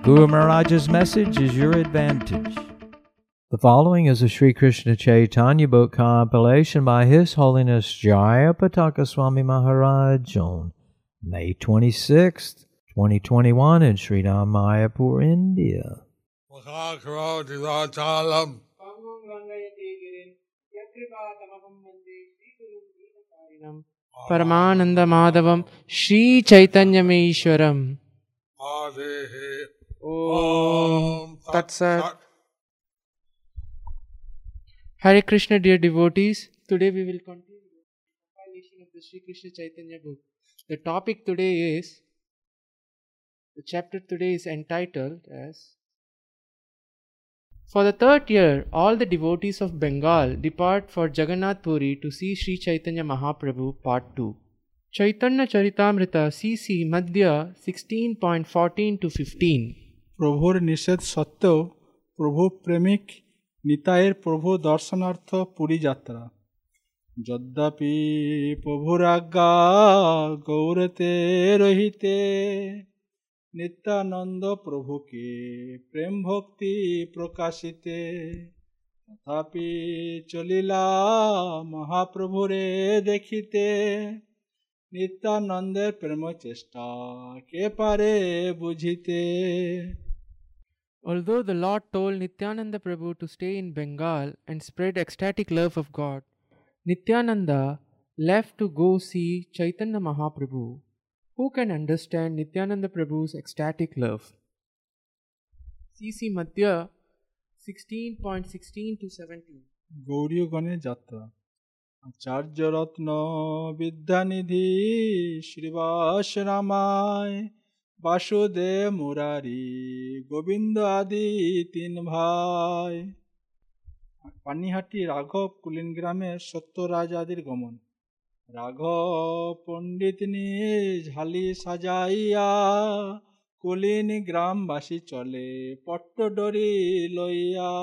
Guru Maharaj's message is your advantage. The following is a Sri Krishna Chaitanya book compilation by His Holiness Jaya Pataka Swami Maharaj on May 26th, 2021 in Sri Mayapur, India. Makakarotirachalam Parmanand माधवम Shri चैतन्यमेश्वरम Adehe Om Tat Sat. Hare Krishna, dear devotees. Today we will continue the compilation of the Sri Krishna Chaitanya book. The topic today is the chapter today is entitled as For the third year, all the devotees of Bengal depart for Jagannath Puri to see Sri Chaitanya Mahaprabhu, Part 2. Chaitanya Charitamrita CC Madhya 16.14 to 15. প্রভুর নিষেধ সত্ত্বেও প্রভু প্রেমিক নিতায়ের প্রভু দর্শনার্থ পুরী যাত্রা। যদ্যপি প্রভুর আজ্ঞা গৌরতে রহিতে, নিত্যানন্দ প্রভুকে প্রেম ভক্তি প্রকাশিতে, তথাপি চলিলা মহাপ্রভুরে দেখিতে, নিত্যানন্দের প্রেম চেষ্টা কে পারে বুঝিতে। Although the Lord told Nityananda Prabhu to stay in Bengal and spread ecstatic love of God, Nityananda left to go see Chaitanya Mahaprabhu. Who can understand Nityananda Prabhu's ecstatic love? CC Madhya 16.16 to 17. গৌরীগণের যাত্রা আচার্য রত্ন বিদ্যানিধি শ্রীবাস রামায় বাসুদেব মুরারি গোবিন্দ আদি তিন ভাই। পানিহাটি রাঘব cooling গ্রামের সত্যরাজ আদির গমন। রাঘব পণ্ডিত নিজ ঝালি সাজাইয়া কুলিন গ্রামবাসী চলে পট্টডরি লইয়া।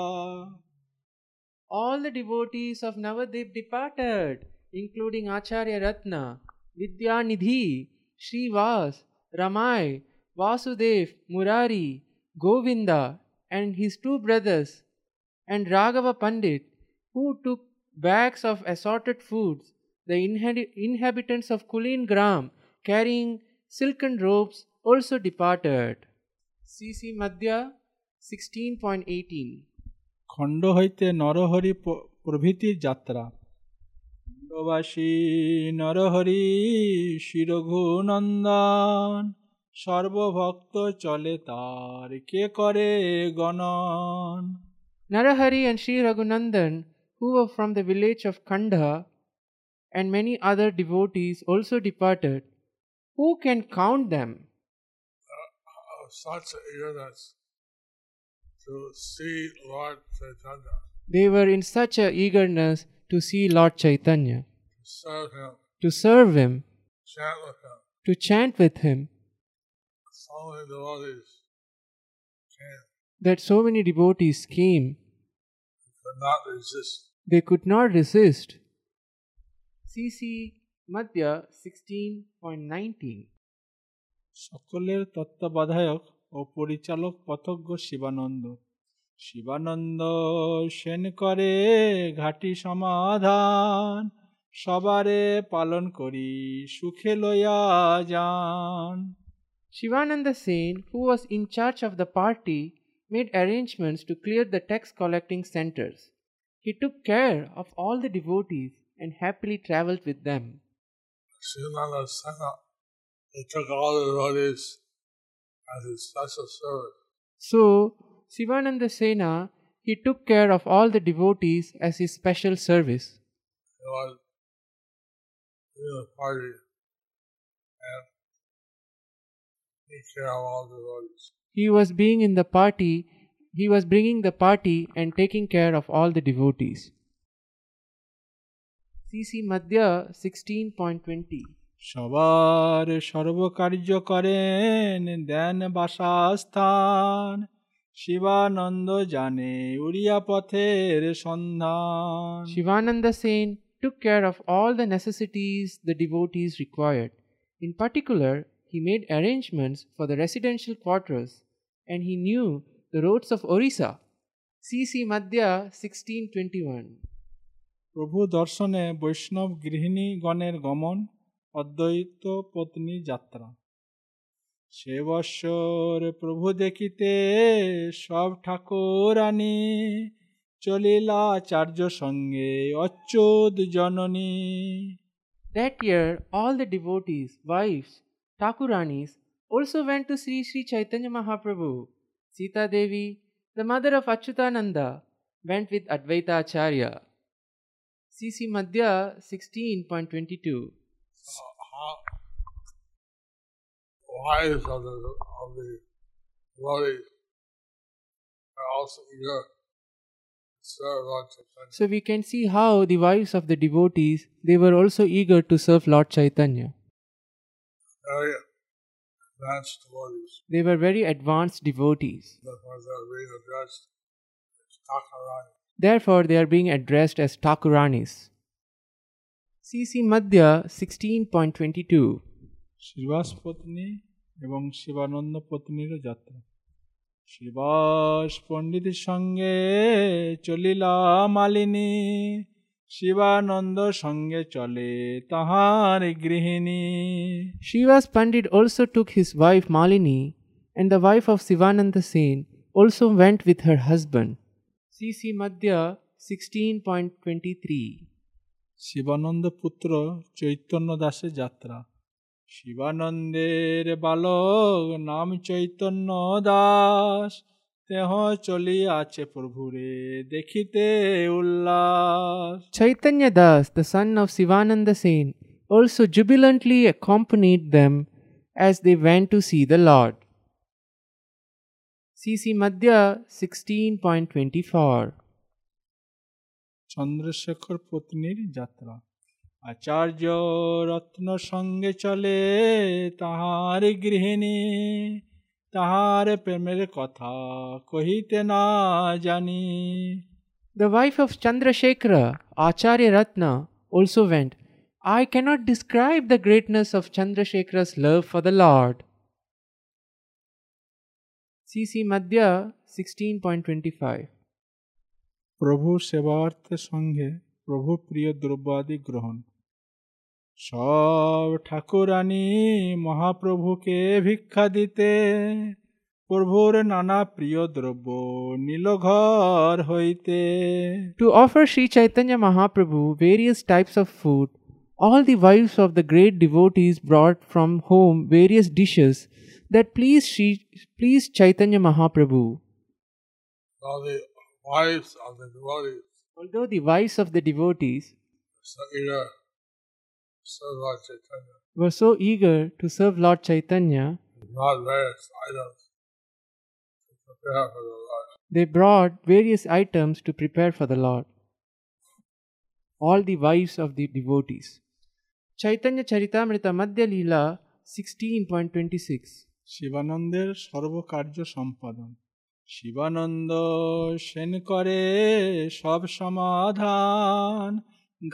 All the devotees of Navadip departed, including Acharya Ratna, Vidyanidhi, Srivas, Ramai, Vasudev, Murari, Govinda, and his two brothers, and Raghava Pandit, who took bags of assorted foods. The inhabi- inhabitants of Kulin Gram, carrying silken robes, also departed. CC Madhya 16.18 খণ্ড হইতে নরহরি প- প্রভৃতির যাত্রা খণ্ডবাসী Narahari শিরঘুনন্দন Narahari and Sri Raghunandan, who were from the village of Khanda, and many other devotees also departed. Who can count them? Uh, uh, they were in such an eagerness to see Lord Chaitanya, to serve him. to chant with him. That so many devotees came, could not resist. they could not resist. CC Madhya 16.19 সকলের তত্ত্বাবধায়ক ও পরিচালক পথজ্ঞ শিবানন্দ শিবানন্দ সেন করে ঘাটি সমাধান সবারে পালন করি সুখে লইয়া যান Shivananda Sen, who was in charge of the party, made arrangements to clear the tax collecting centers. He took care of all the devotees and happily traveled with them. Srinanda Sena, he took all the devotees as his special service. So, Shivananda Sena, he took care of all the devotees as his special service. He was in the party and take care of all the devotees. he was being in the party, he was bringing the party and taking care of all the devotees. CC Madhya 16.20 সবার সর্বকার্য করেন দেন বাসাস্থান শিবানন্দ জানে উড়িয়া পথের সন্ধান Shivananda Sen took care of all the necessities the devotees required. In particular, he made arrangements for the residential quarters and he knew the roads of Orissa. CC Madhya 1621 প্রভু দর্শনে বৈষ্ণব গৃহিণী গণের গমন অদ্বৈত পত্নী যাত্রা সে বৎসর প্রভু দেখিতে সব ঠাকুরানী চলিলা আচার্য সঙ্গে অচ্যুত জননী That year, all the devotees, wives, Thakuranis also went to Sri Sri Chaitanya Mahaprabhu. Sita Devi, the mother of Achyutananda, went with Advaita Acharya. CC Madhya 16.22 uh, how wives of the of the devotees are also eager to serve Lord Chaitanya. So we can see how the wives of the devotees they were also eager to serve Lord Chaitanya very advanced devotees. They were very advanced devotees. Therefore, they are being addressed as Thakuranis. Therefore, they are being addressed as Thakuranis. CC Madhya 16.22 Shibas Patni এবং শিবানন্দ পত্নীর যাত্রা শিবাস পণ্ডিতের সঙ্গে চলিলা মালিনী শিবানন্দ সঙ্গে চলে তাহার গৃহিণী Shivas Pandit also took his wife Malini, and the wife of Sivananda Sen also went with her husband. CC Madhya 16.23 Shivananda পুত্র চৈতন্য দাসের যাত্রা শিবানন্দের বালক নাম চৈতন্য দাস তেহ চলিয়াছে প্রভুরে দেখিতে উল্লাস Chaitanya Das, the son of Sivananda Sen, also jubilantly accompanied them as they went to see the Lord. CC Madhya 16.24 Chandrashekhar পত্নীর যাত্রা আচার্য রত্ন সঙ্গে চলে তাহার গৃহিণী তাহার প্রেমের কথা কহিতে না জানি The wife of Chandrasekhara, Acharya Ratna, also went. I cannot describe the greatness of Chandrasekhara's love for the Lord. CC Madhya 16.25 প্রভু সেবার্থের সঙ্গে প্রভু প্রিয় দ্রব্যাদি গ্রহণ সব ঠাকুরানী মহাপ্রভুকে ভিক্ষা দিতে প্রভুর নানা প্রিয় দ্রব্য নীলঘর হইতে To offer Sri Chaitanya Mahaprabhu various types of food, all the wives of the great devotees brought from home various dishes that pleased Sri, pleased Chaitanya Mahaprabhu. All the wives of the devotees Although the wives of the devotees so eager to serve Lord Chaitanya were so eager to serve Lord Chaitanya, brought various items to prepare for the Lord. they brought various items to prepare for the Lord. All the wives of the devotees. Chaitanya Charitamrita Madhya Leela 16.26 শিবানন্দের সর্বকার্য সম্পাদন শিবানন্দ সেন করে সব সমাধান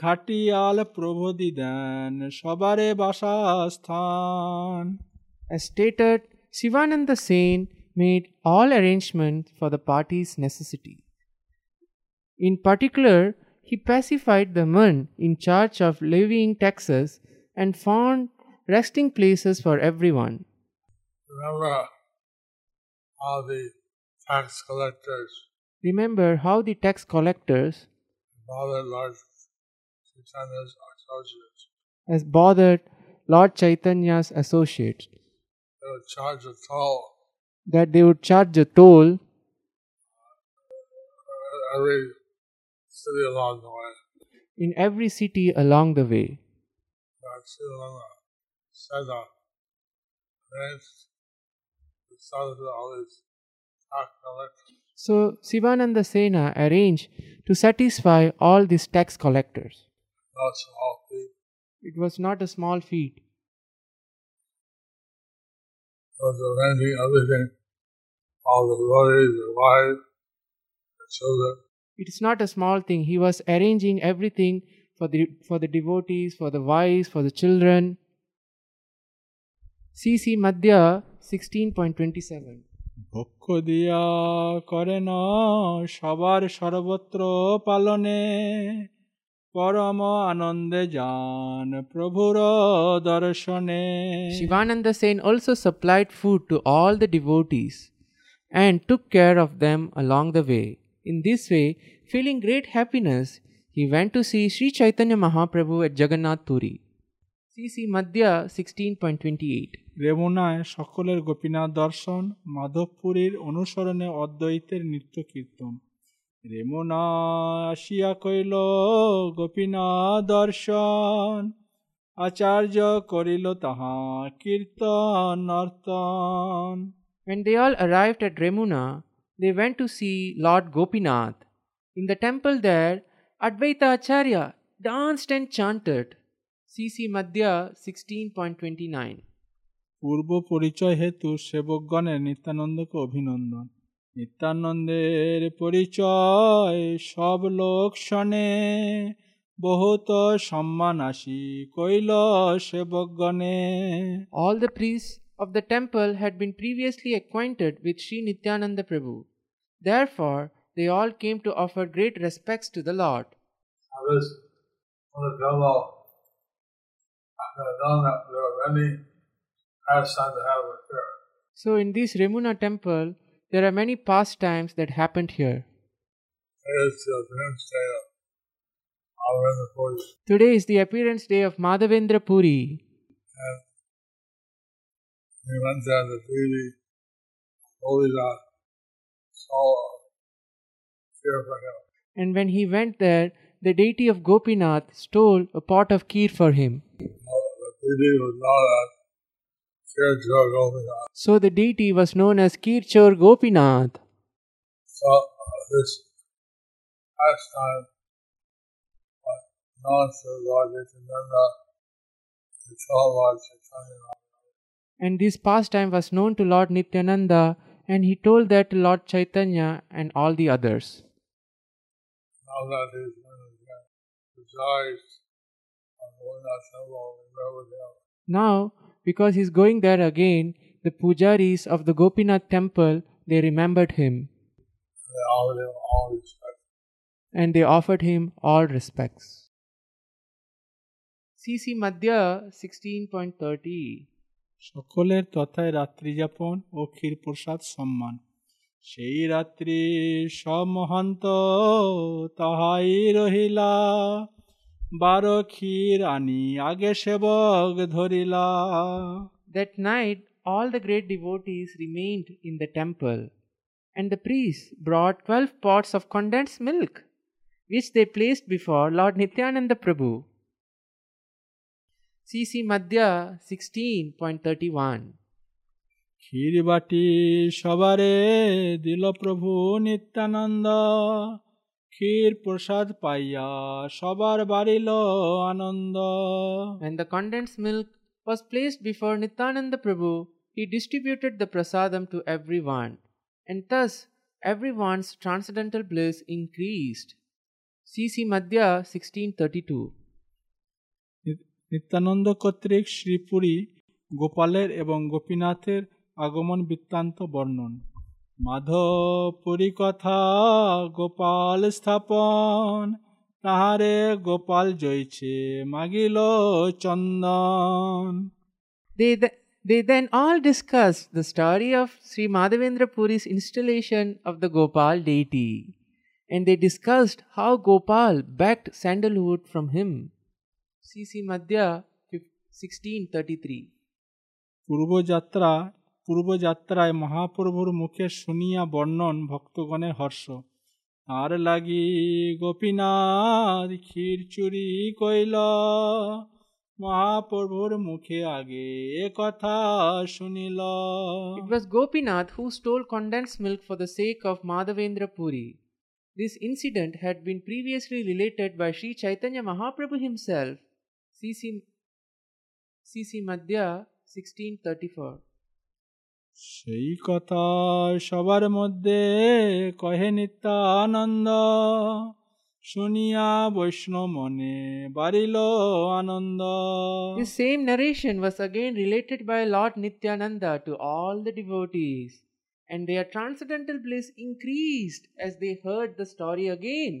ঘাটিয়াল প্রভোদি দেন সবারে বাসাস্থান As stated, Sivananda Sen made all arrangements for the party's necessity. In particular, he pacified the men in charge of levying taxes and found resting places for everyone. Remember how the tax collectors Remember how the tax collectors bothered Lord Chaitanya's associates. has bothered Lord Chaitanya's associates They would charge a toll that they would charge a toll for every city along the way. in every city along the way. But Srilanga uh, said uh, that arranged to the sons of all these tax collectors. So Sivananda Sena arranged to satisfy all these tax collectors Not small feat. It was not a small feat. was arranging everything, all the devotees, the wives, the children, It is not a small thing. He was arranging everything for the for the devotees, for the wives, for the children. CC Madhya 16.27. ভক্ষ দিয়া করে ন সবার সর্বত্র পালনে পরম আনন্দে যান প্রভুর দর্শনে Shivananda Sen also supplied food to all the devotees and took care of them along the way. In this way, feeling great happiness, he went to see Sri Chaitanya Mahaprabhu at Jagannath Puri. CC Madhya 16.28. রেমুনায় সকলের গোপীনাথ দর্শন মাধবপুরীর অনুসরণে অদ্বৈতের নিত্য কীর্তন রেমুনা আসিয়া কইল গোপীনাথ দর্শন আচার্য করিল তাহা কীর্তন নর্তন When they all arrived at Remuna, they went to see Lord Gopinath. In the temple there, Advaita Acharya danced and chanted. CC Madhya 16.29. পূর্ব পরিচয় হেতু সেবকগণের নিত্যানন্দকে অভিনন্দন নিত্যানন্দের পরিচয় সব লোক শনে বহুত সম্মান আসি কইল সেবকগণে All the priests of the temple had been previously acquainted with Sri Nityananda Prabhu. Therefore, they all came to offer great respects to the Lord. Now this, on the devil, I know that there are many pastimes that have occurred. So, in this Remuna temple, there are many pastimes that happened here. It is the appearance day of Madhavendra Puri. Today is the appearance day of Madhavendra Puri. And we went there to see holy God, saw fear for him. And when he went there, the deity of Gopinath stole a pot of kheer for him. The deity was not a fear drug over God. So the deity was known as Kirchor Gopinath. So uh, this pastime was known to Lord Nityananda and Lord Chaitanya. And this pastime was known to Lord Nityananda, and he told that to Lord Chaitanya and all the others. Now that he's been again resides on Gopinath temple, remember him. Now, because he's going there again, the pujaris of the Gopinath temple they remembered him They offered him all respect. and they offered him all respects. CC Madhya 16.30 সকলের তথায় রাত্রিযাপন ও ক্ষীর প্রসাদ সম্মান সেই রাত্রি সব মহন্ত তাহাই রহিলা বারো ক্ষীর আনি আগে সেবক ধরিলা That night, all the great devotees remained in the temple, and the priests brought twelve pots of condensed milk, which they placed before Lord Nityananda Prabhu. CC Madhya 16.31 ক্ষীর বাটি সবারে দিল প্রভু নিত্যানন্দ ক্ষীর প্রসাদ পাইয়া সবার বাড়িল আনন্দ When the condensed milk was placed before Nityananda Prabhu, he distributed the prasadam to everyone, and thus everyone's transcendental bliss increased. CC Madhya 1632 Nityananda কর্তৃক শ্রীপুরী গোপালের এবং গোপীনাথের আগমন বৃত্তান্ত বর্ণন মাধবপুরী কথা গোপাল স্থাপন তাহারে গোপাল জয়ছে মাগিল চন্দন They, th- they then all discussed the story of Sri Madhavendra Puri's installation of the Gopal deity, and they discussed how Gopal begged sandalwood from him. CC Madhya 1633 পূর্বযাত্রা পূর্বযাত্রায় মহাপ্রভুর মুখে শুনিয়া বর্ণন ভক্তগণের হর্ষ আর লাগি গোপীনাথ ক্ষীর চুরি কইল মহাপ্রভুর মুখে আগে এ কথা শুনিল It was Gopinath who stole condensed milk for the sake of Madhavendra Puri. This incident had been previously related by Sri Chaitanya Mahaprabhu himself. CC, CC Madhya 1634. সেই কথা সবার মধ্যে কহে নিত্যানন্দ শুনিয়া বৈষ্ণব মনে বাড়িল আনন্দ This same narration was again related by Lord Nityananda to all the devotees, and their transcendental bliss increased as they heard the story again.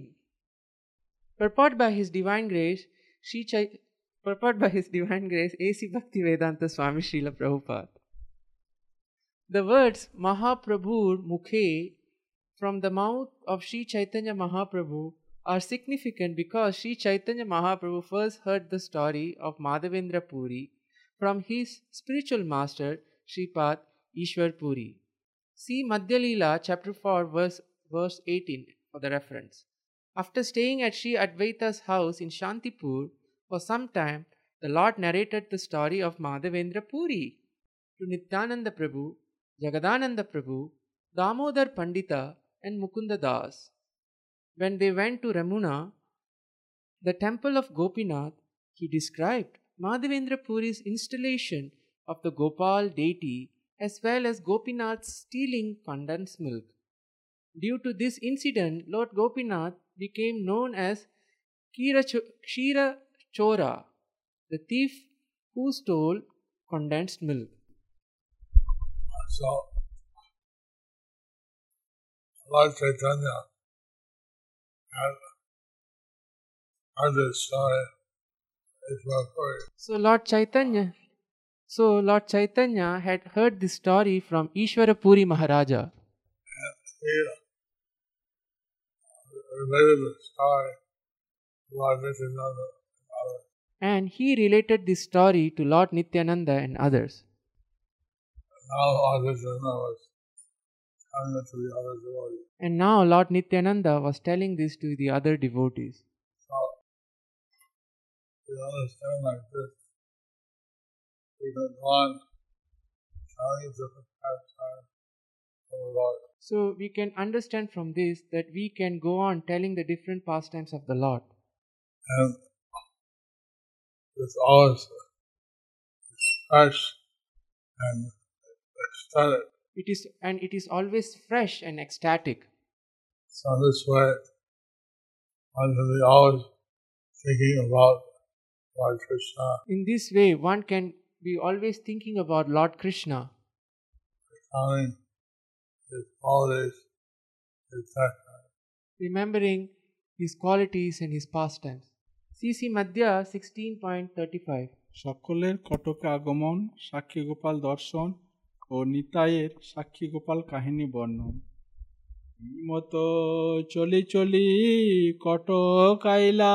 Purport by His Divine Grace, Sri Chai- purport by His Divine Grace, A.C. Bhaktivedanta Swami Srila Prabhupada. The words Mahaprabhu Mukhe from the mouth of Sri Chaitanya Mahaprabhu are significant because Sri Chaitanya Mahaprabhu first heard the story of Madhavendra Puri from his spiritual master Sripad Ishwar Puri. See Madhya Leela chapter 4 verse, verse 18 for the reference. After staying at Sri Advaita's house in Shantipur for some time, the Lord narrated the story of Madhavendra Puri to Nityananda Prabhu, Jagadananda Prabhu, Damodar Pandita, and Mukunda Das. When they went to Remuna, the temple of Gopinath, he described Madhavendra Puri's installation of the Gopal deity as well as Gopinath's stealing condensed milk. Due to this incident, Lord Gopinath became known as Kira Chora, the thief who stole condensed milk. So, Lord Chaitanya had heard this story. It's about Puri. So Lord Chaitanya, so Lord Chaitanya had heard this story from Ishwara Puri Maharaja. He related the story to Lord Nityananda and others. And he related this story to Lord Nityananda and others. Now was telling to the other devotees. And now Lord Nityananda was telling this to the other devotees. So, you understand like this. We can go on telling different pastimes of the Lord. So we can understand from this that we can go on telling the different pastimes of the Lord. And it's always it's fresh and ecstatic. It is and it is always fresh and ecstatic. So this way, one can be always thinking about Lord Krishna, In this way one can be always thinking about Lord Krishna, recounting his qualities, his technique. remembering his qualities and his pastimes. CC Madhya 16.35 সকলের কটকে আগমন সাক্ষী গোপাল দর্শন ও নিতাইয়ের সাক্ষী গোপাল কাহিনী বর্ণন মতো চলি চলি কটক আইলা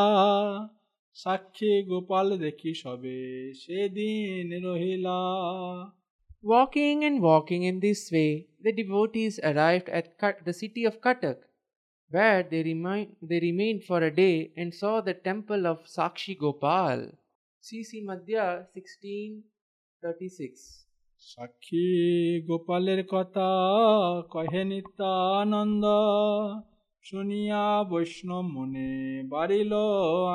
সাক্ষী গোপাল দেখি সবে সেদিন রহিলা Walking and walking in this way, the devotees arrived at Kat- the city of Katak, where they, remi- they remained for a day and saw the temple of Sakshi Gopal. CC Madhya 1636. সাক্ষী গোপালের কথা কহে নিত্যানন্দ শুনিয়া বৈষ্ণব মনে বাড়িল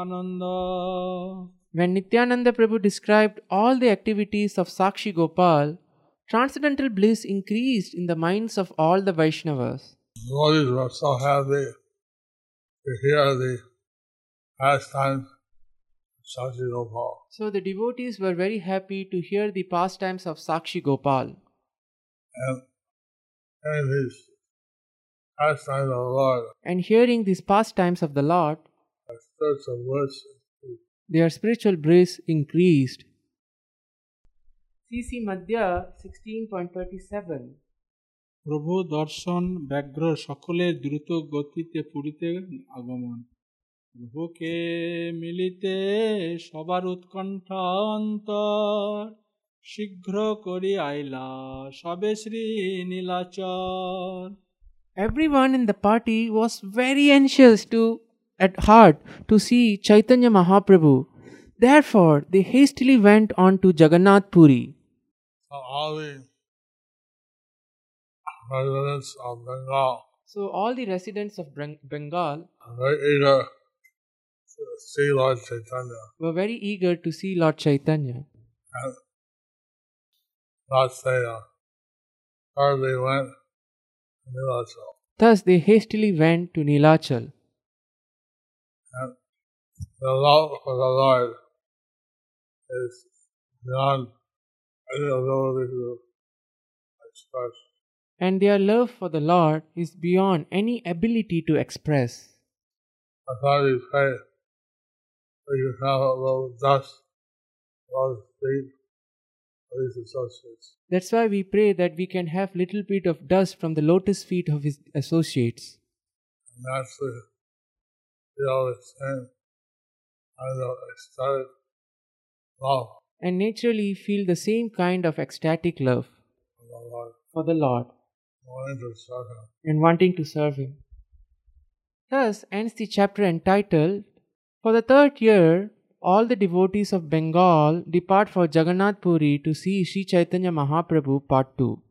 আনন্দ When Nityananda Prabhu described all the activities of Sakshi Gopal, transcendental bliss increased in the minds of all the Vaishnavas. Devotees were so happy to hear the pastimes of Sakshi Gopal. So the devotees were very happy to hear the pastimes of Sakshi Gopal. And hearing these pastimes of the Lord, And hearing these pastimes of the Lord, our spiritual bliss their spiritual bliss increased. CC Madhya 16.37 প্রভু দর্শন ব্যগ্র সকলের দ্রুত গতিতে পুরীতে আগমন প্রভুকে মিলিতে সবার উৎকণ্ঠা অন্তর শীঘ্র করি আইলা সবে Shri নীলাচর Everyone in the party was very anxious to at heart to see Chaitanya Mahaprabhu. Therefore, they hastily went on to Jagannath Puri. So all the residents of Bengal So, all the residents of Beng- Bengal are very eager to see Lord Chaitanya. were very eager to see Lord Chaitanya. And thus they uh, hardly went to Nilachal. Thus, they hastily went to Nilachal. And the love for the Lord is beyond any ability to express. And their love for the Lord is beyond any ability to express. That's why we pray we have a little dust, Lord's feet, of these. That's why we pray that we can have little bit of dust from the lotus feet of his associates. And naturally feel the same kind of ecstatic love And naturally feel the same kind of ecstatic love for the Lord, for the Lord wanting to serve Him. and wanting to serve him. Thus ends the chapter entitled For the third year, all the devotees of Bengal depart for Jagannath Puri to see Sri Chaitanya Mahaprabhu Part 2.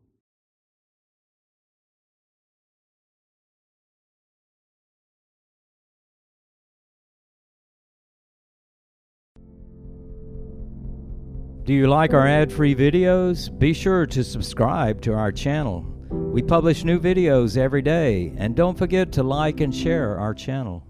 Do you like our ad free videos? Be sure to subscribe to our channel. We publish new videos every day, and don't forget to like and share our channel.